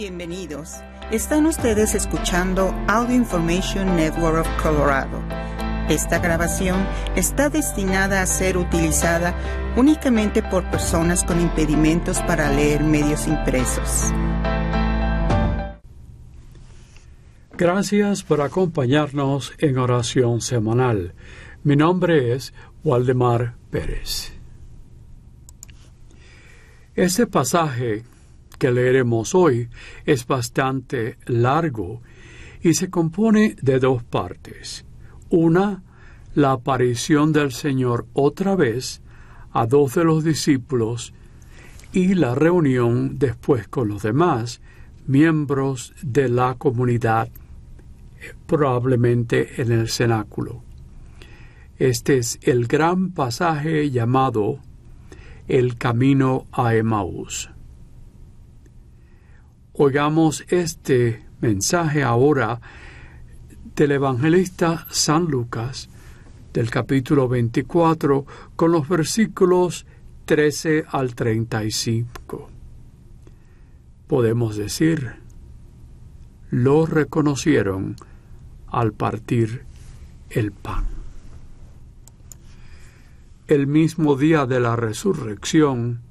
Bienvenidos. Están ustedes escuchando Audio Information Network of Colorado. Esta grabación está destinada a ser utilizada únicamente por personas con impedimentos para leer medios impresos. Gracias por acompañarnos en oración semanal. Mi nombre es Waldemar Pérez. Este pasaje que leeremos hoy es bastante largo y se compone de dos partes. Una, la aparición del Señor otra vez a dos de los discípulos y la reunión después con los demás miembros de la comunidad, probablemente en el cenáculo. Este es el gran pasaje llamado El camino a Emaús. Oigamos este mensaje ahora del evangelista San Lucas, del capítulo 24, con los versículos 13 al 35. Podemos decir, lo reconocieron al partir el pan. El mismo día de la resurrección,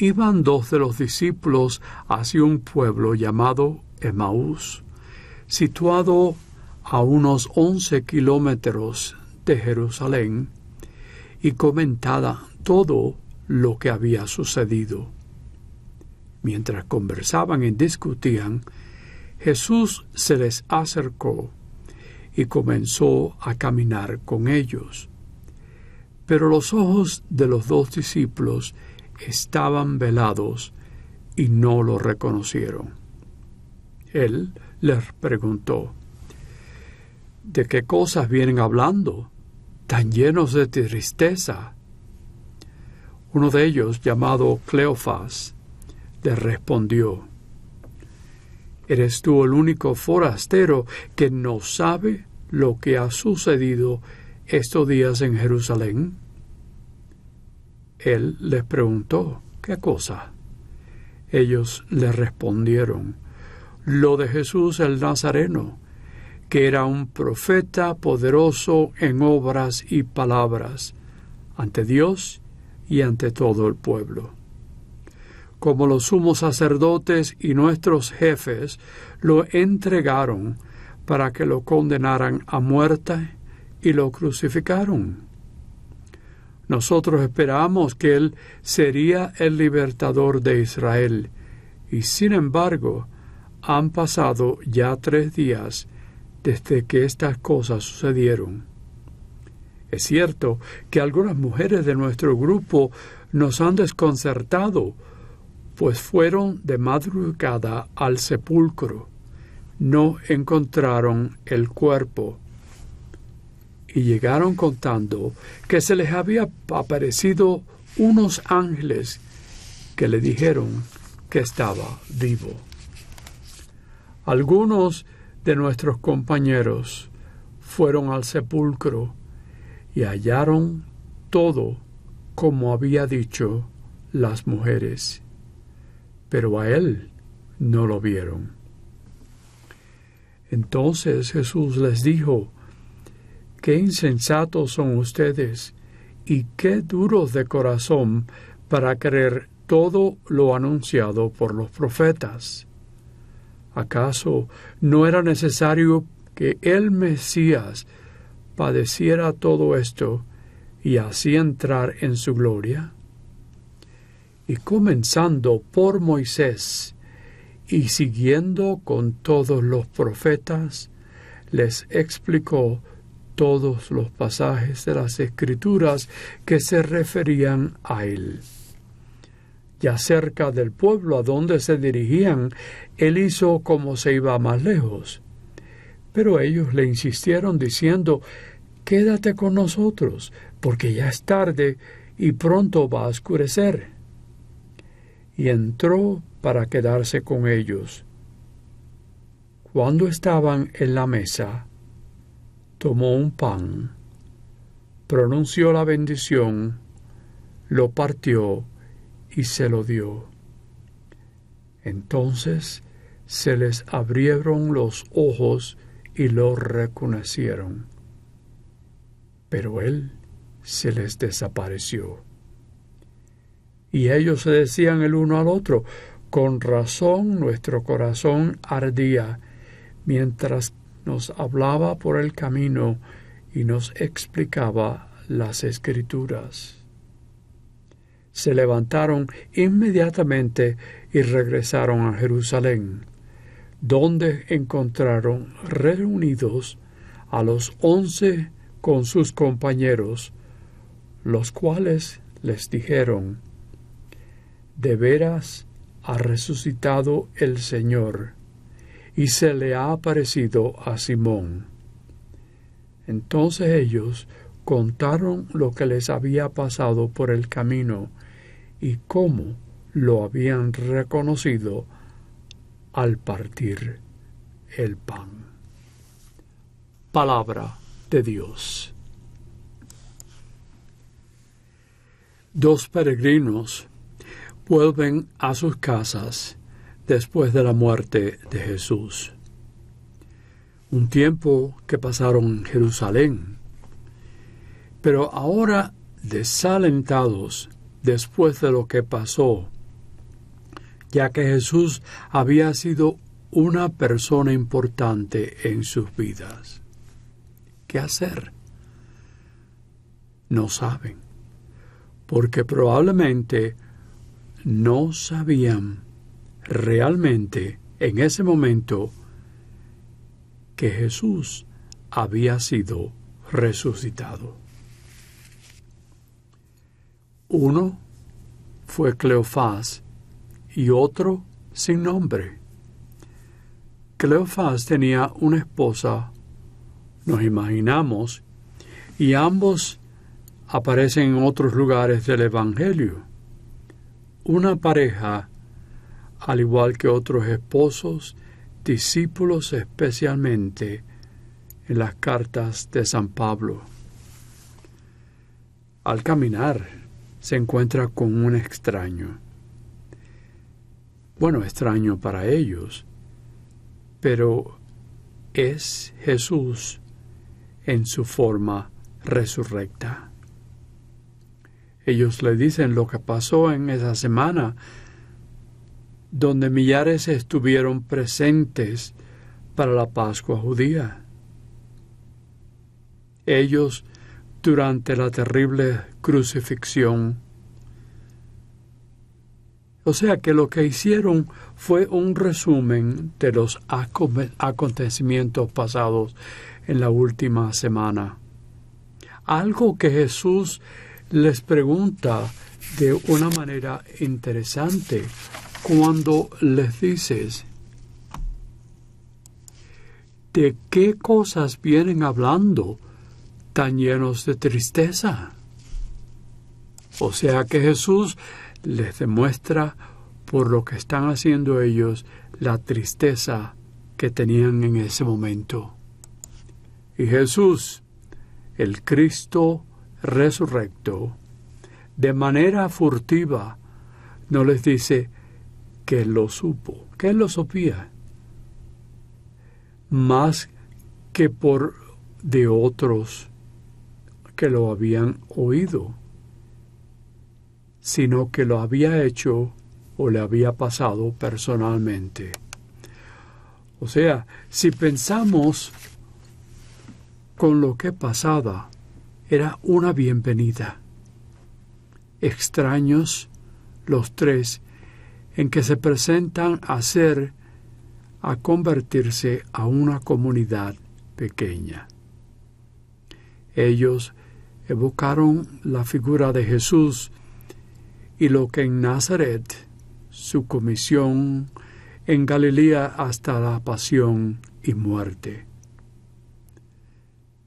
iban dos de los discípulos hacia un pueblo llamado Emaús, situado a unos once kilómetros de Jerusalén, y comentada todo lo que había sucedido. Mientras conversaban y discutían, Jesús se les acercó y comenzó a caminar con ellos. Pero los ojos de los dos discípulos estaban velados y no lo reconocieron. Él les preguntó, ¿de qué cosas vienen hablando, tan llenos de tristeza? Uno de ellos, llamado Cleofas, le respondió, ¿Eres tú el único forastero que no sabe lo que ha sucedido estos días en Jerusalén? Él les preguntó, ¿qué cosa? Ellos le respondieron, lo de Jesús el Nazareno, que era un profeta poderoso en obras y palabras, ante Dios y ante todo el pueblo. Como los sumos sacerdotes y nuestros jefes lo entregaron para que lo condenaran a muerte y lo crucificaron. Nosotros esperamos que Él sería el libertador de Israel, y sin embargo han pasado ya tres días desde que estas cosas sucedieron. Es cierto que algunas mujeres de nuestro grupo nos han desconcertado, pues fueron de madrugada al sepulcro. No encontraron el cuerpo y llegaron contando que se les había aparecido unos ángeles que le dijeron que estaba vivo. Algunos de nuestros compañeros fueron al sepulcro y hallaron todo como había dicho las mujeres, pero a él no lo vieron. Entonces Jesús les dijo, Qué insensatos son ustedes y qué duros de corazón para creer todo lo anunciado por los profetas. ¿Acaso no era necesario que el Mesías padeciera todo esto y así entrar en su gloria? Y comenzando por Moisés y siguiendo con todos los profetas, les explicó todos los pasajes de las Escrituras que se referían a él. Ya cerca del pueblo a donde se dirigían, él hizo como se iba más lejos. Pero ellos le insistieron diciendo Quédate con nosotros, porque ya es tarde y pronto va a oscurecer. Y entró para quedarse con ellos. Cuando estaban en la mesa, tomó un pan, pronunció la bendición, lo partió y se lo dio. Entonces se les abrieron los ojos y lo reconocieron. Pero él se les desapareció. Y ellos se decían el uno al otro, con razón nuestro corazón ardía mientras nos hablaba por el camino y nos explicaba las escrituras. Se levantaron inmediatamente y regresaron a Jerusalén, donde encontraron reunidos a los once con sus compañeros, los cuales les dijeron, De veras ha resucitado el Señor, y se le ha aparecido a Simón. Entonces ellos contaron lo que les había pasado por el camino y cómo lo habían reconocido al partir el pan. Palabra de Dios. Dos peregrinos vuelven a sus casas después de la muerte de Jesús. Un tiempo que pasaron en Jerusalén, pero ahora desalentados después de lo que pasó, ya que Jesús había sido una persona importante en sus vidas. ¿Qué hacer? No saben, porque probablemente no sabían realmente en ese momento que Jesús había sido resucitado. Uno fue Cleofás y otro sin nombre. Cleofás tenía una esposa, nos imaginamos, y ambos aparecen en otros lugares del Evangelio. Una pareja, al igual que otros esposos, discípulos especialmente, en las cartas de San Pablo. Al caminar, se encuentra con un extraño. Bueno, extraño para ellos, pero es Jesús en su forma resurrecta. Ellos le dicen lo que pasó en esa semana, donde millares estuvieron presentes para la Pascua judía. Ellos durante la terrible crucifixión. O sea que lo que hicieron fue un resumen de los acontecimientos pasados en la última semana. Algo que Jesús les pregunta de una manera interesante cuando les dices, ¿de qué cosas vienen hablando? tan llenos de tristeza. O sea que Jesús les demuestra por lo que están haciendo ellos la tristeza que tenían en ese momento. Y Jesús, el Cristo resurrecto, de manera furtiva, no les dice que lo supo, que él lo supía, más que por de otros que lo habían oído, sino que lo había hecho o le había pasado personalmente. O sea, si pensamos con lo que pasaba, era una bienvenida. Extraños los tres en que se presentan a ser, a convertirse a una comunidad pequeña. Ellos evocaron la figura de Jesús y lo que en Nazaret, su comisión en Galilea hasta la pasión y muerte.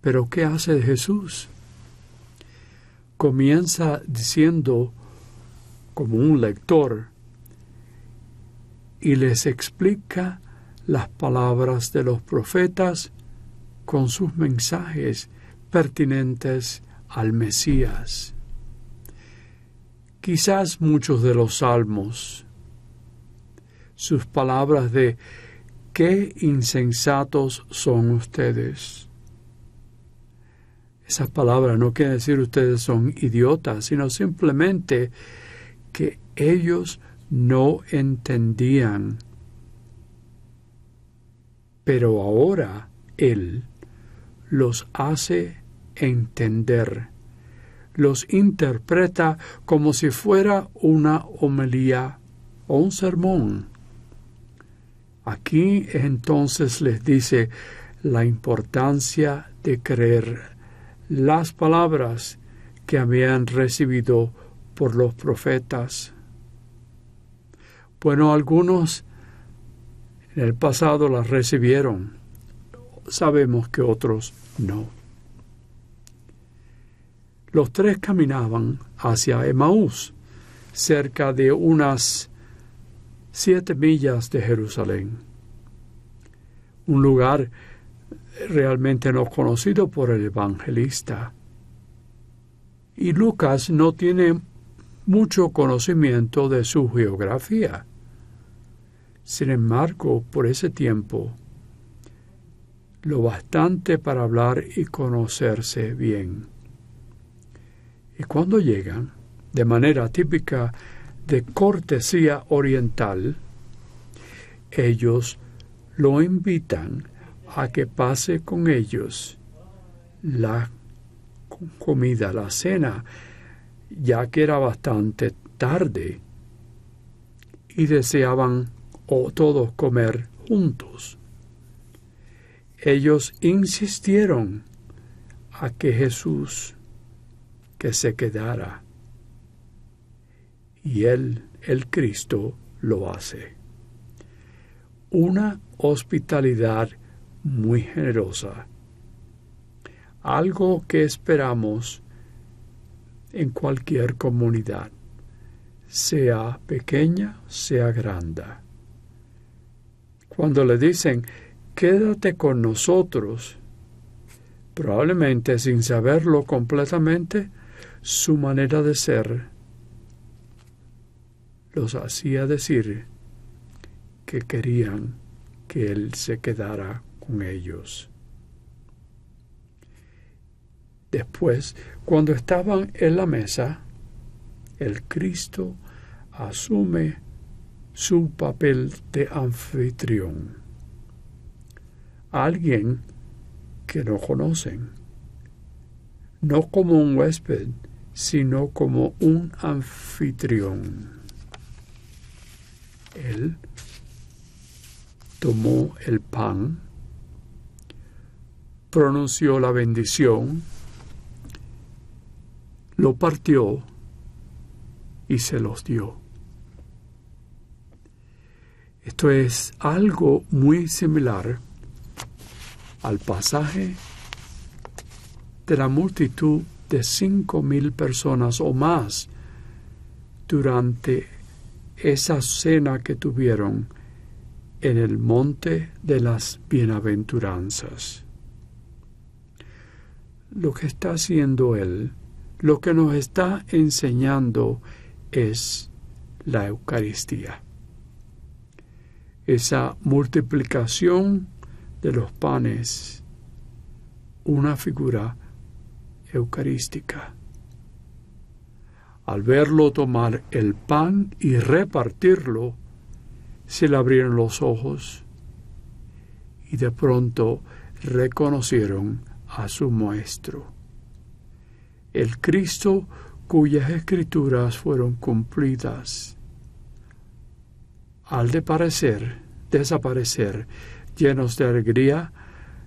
Pero ¿qué hace Jesús? Comienza diciendo, como un lector, y les explica las palabras de los profetas con sus mensajes pertinentes al Mesías. Quizás muchos de los salmos, sus palabras de qué insensatos son ustedes. Esa palabra no quiere decir ustedes son idiotas, sino simplemente que ellos no entendían. Pero ahora Él los hace entender, los interpreta como si fuera una homilía o un sermón. Aquí entonces les dice la importancia de creer las palabras que habían recibido por los profetas. Bueno, algunos en el pasado las recibieron, sabemos que otros no. Los tres caminaban hacia Emaús, cerca de unas siete millas de Jerusalén, un lugar realmente no conocido por el evangelista. Y Lucas no tiene mucho conocimiento de su geografía. Sin embargo, por ese tiempo, lo bastante para hablar y conocerse bien. Y cuando llegan, de manera típica de cortesía oriental, ellos lo invitan a que pase con ellos la comida, la cena, ya que era bastante tarde y deseaban o todos comer juntos. Ellos insistieron a que Jesús que se quedara y él, el Cristo, lo hace. Una hospitalidad muy generosa. Algo que esperamos en cualquier comunidad, sea pequeña, sea grande. Cuando le dicen, quédate con nosotros, probablemente sin saberlo completamente, su manera de ser los hacía decir que querían que él se quedara ellos. Después, cuando estaban en la mesa, el Cristo asume su papel de anfitrión. Alguien que no conocen, no como un huésped, sino como un anfitrión. Él tomó el pan, pronunció la bendición, lo partió y se los dio. Esto es algo muy similar al pasaje de la multitud de cinco mil personas o más durante esa cena que tuvieron en el monte de las bienaventuranzas lo que está haciendo Él, lo que nos está enseñando es la Eucaristía. Esa multiplicación de los panes, una figura eucarística. Al verlo tomar el pan y repartirlo, se le abrieron los ojos y de pronto reconocieron a su Maestro. El Cristo cuyas escrituras fueron cumplidas. Al de parecer, desaparecer, llenos de alegría,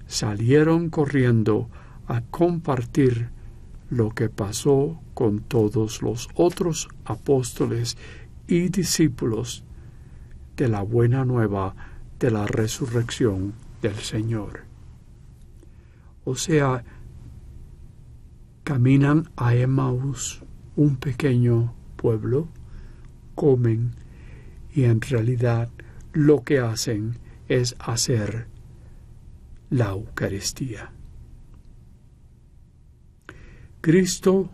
salieron corriendo a compartir lo que pasó con todos los otros apóstoles y discípulos de la buena nueva de la resurrección del Señor. O sea, caminan a Emmaus, un pequeño pueblo, comen y en realidad lo que hacen es hacer la Eucaristía. Cristo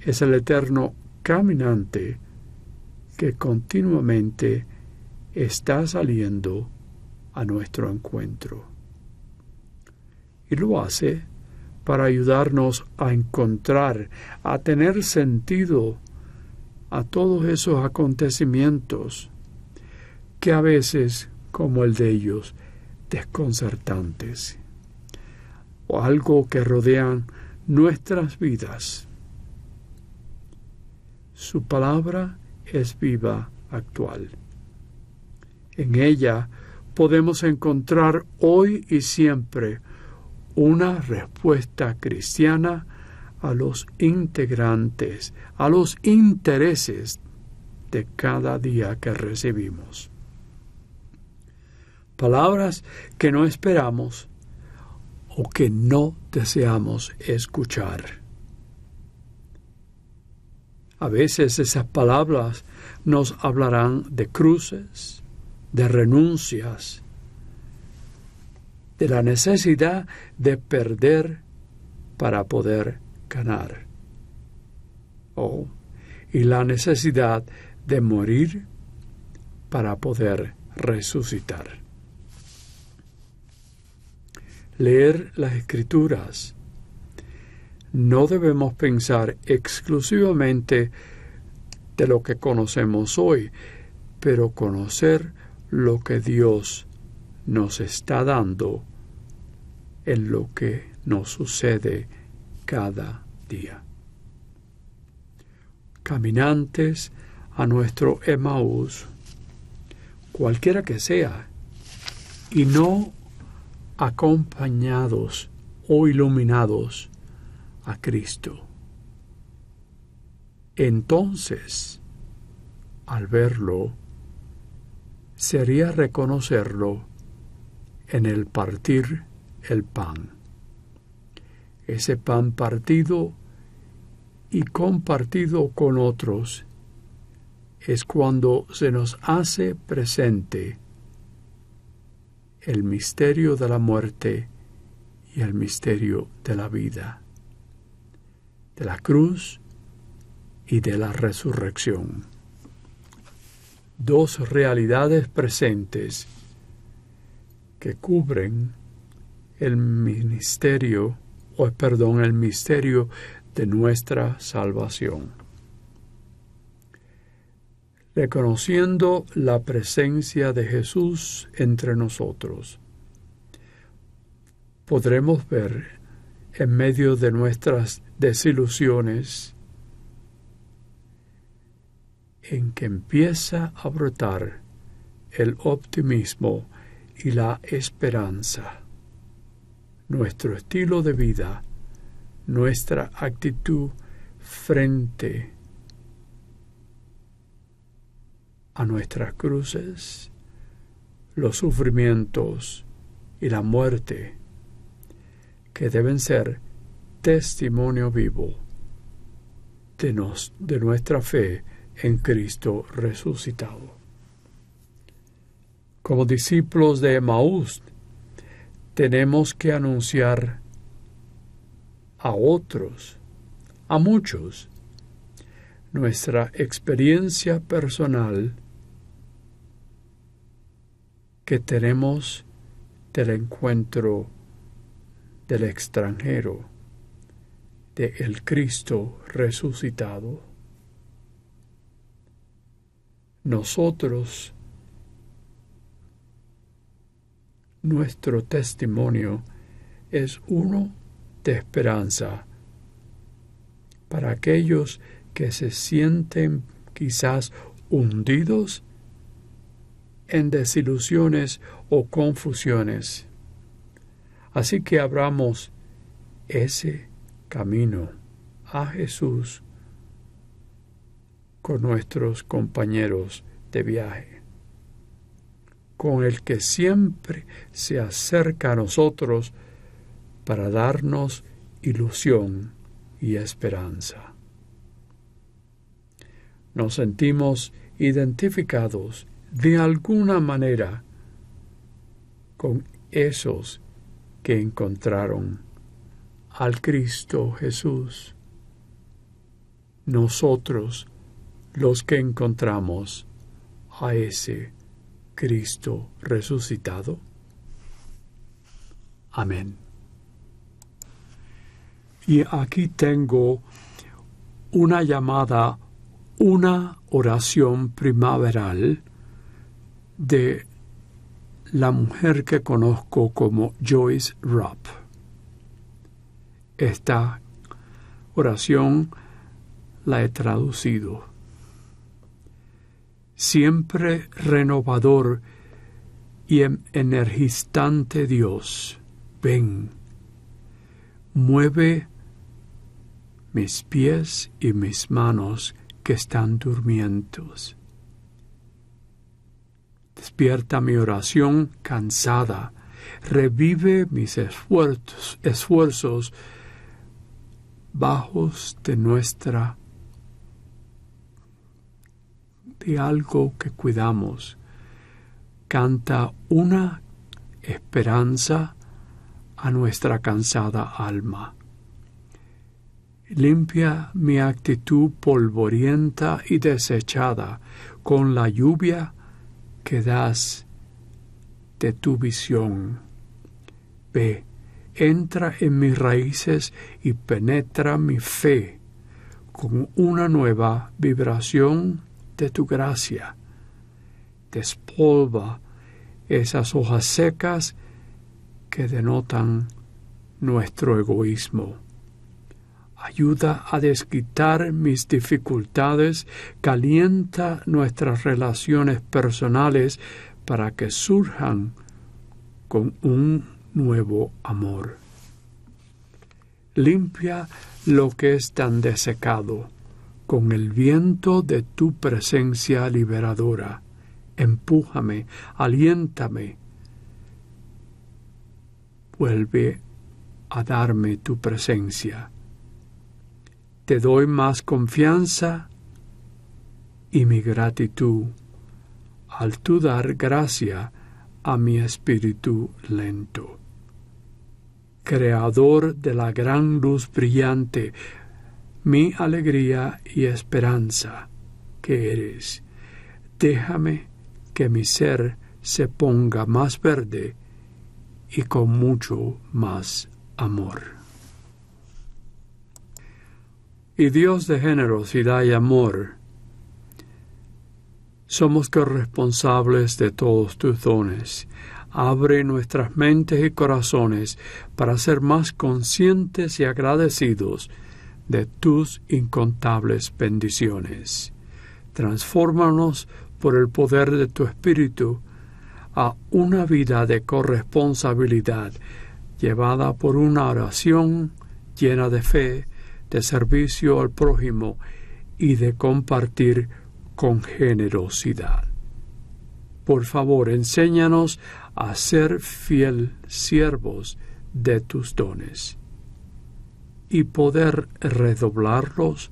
es el eterno caminante que continuamente está saliendo a nuestro encuentro. Y lo hace para ayudarnos a encontrar, a tener sentido a todos esos acontecimientos que a veces, como el de ellos, desconcertantes, o algo que rodean nuestras vidas. Su palabra es viva, actual. En ella podemos encontrar hoy y siempre una respuesta cristiana a los integrantes, a los intereses de cada día que recibimos. Palabras que no esperamos o que no deseamos escuchar. A veces esas palabras nos hablarán de cruces, de renuncias, de la necesidad de perder para poder ganar. Oh, y la necesidad de morir para poder resucitar. Leer las escrituras. No debemos pensar exclusivamente de lo que conocemos hoy, pero conocer lo que Dios nos está dando en lo que nos sucede cada día. Caminantes a nuestro Emaús, cualquiera que sea, y no acompañados o iluminados a Cristo. Entonces, al verlo, sería reconocerlo en el partir el pan. Ese pan partido y compartido con otros es cuando se nos hace presente el misterio de la muerte y el misterio de la vida, de la cruz y de la resurrección. Dos realidades presentes que cubren el ministerio, o perdón, el misterio de nuestra salvación. Reconociendo la presencia de Jesús entre nosotros, podremos ver en medio de nuestras desilusiones en que empieza a brotar el optimismo y la esperanza. Nuestro estilo de vida, nuestra actitud frente a nuestras cruces, los sufrimientos y la muerte, que deben ser testimonio vivo de, nos, de nuestra fe en Cristo resucitado. Como discípulos de Emaús, tenemos que anunciar a otros, a muchos, nuestra experiencia personal que tenemos del encuentro del extranjero, de el Cristo resucitado. Nosotros, nuestro testimonio es uno de esperanza para aquellos que se sienten quizás hundidos en desilusiones o confusiones. Así que abramos ese camino a Jesús con nuestros compañeros de viaje, con el que siempre se acerca a nosotros para darnos ilusión y esperanza. Nos sentimos identificados de alguna manera con esos que encontraron al Cristo Jesús. Nosotros los que encontramos a ese Cristo resucitado? Amén. Y aquí tengo una llamada, una oración primaveral de la mujer que conozco como Joyce Rupp. Esta oración la he traducido. Siempre renovador y energizante Dios, ven, mueve mis pies y mis manos que están durmientos. Despierta mi oración cansada, revive mis esfuerzos, esfuerzos bajos de nuestra de algo que cuidamos. Canta una esperanza a nuestra cansada alma. Limpia mi actitud polvorienta y desechada con la lluvia que das de tu visión. Ve, entra en mis raíces y penetra mi fe con una nueva vibración de tu gracia. Despolva esas hojas secas que denotan nuestro egoísmo. Ayuda a desquitar mis dificultades, calienta nuestras relaciones personales para que surjan con un nuevo amor. Limpia lo que es tan desecado con el viento de tu presencia liberadora. Empújame, aliéntame. Vuelve a darme tu presencia. Te doy más confianza y mi gratitud al tu dar gracia a mi espíritu lento creador de la gran luz brillante, mi alegría y esperanza que eres. Déjame que mi ser se ponga más verde y con mucho más amor. Y Dios de generosidad y amor, somos corresponsables de todos tus dones abre nuestras mentes y corazones para ser más conscientes y agradecidos de tus incontables bendiciones. Transfórmanos por el poder de tu Espíritu a una vida de corresponsabilidad llevada por una oración llena de fe, de servicio al prójimo y de compartir con generosidad. Por favor, enséñanos a ser fiel siervos de tus dones y poder redoblarlos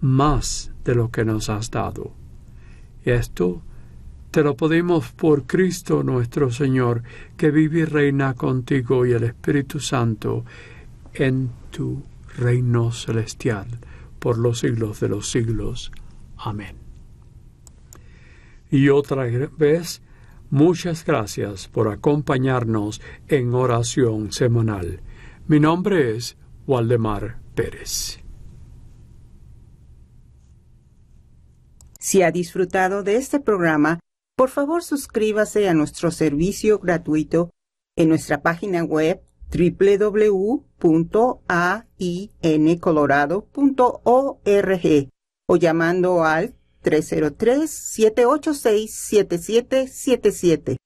más de lo que nos has dado. Esto te lo pedimos por Cristo nuestro Señor, que vive y reina contigo y el Espíritu Santo en tu reino celestial por los siglos de los siglos. Amén. Y otra vez Muchas gracias por acompañarnos en oración semanal. Mi nombre es Waldemar Pérez. Si ha disfrutado de este programa, por favor suscríbase a nuestro servicio gratuito en nuestra página web www.aincolorado.org o llamando al 303-786-7777.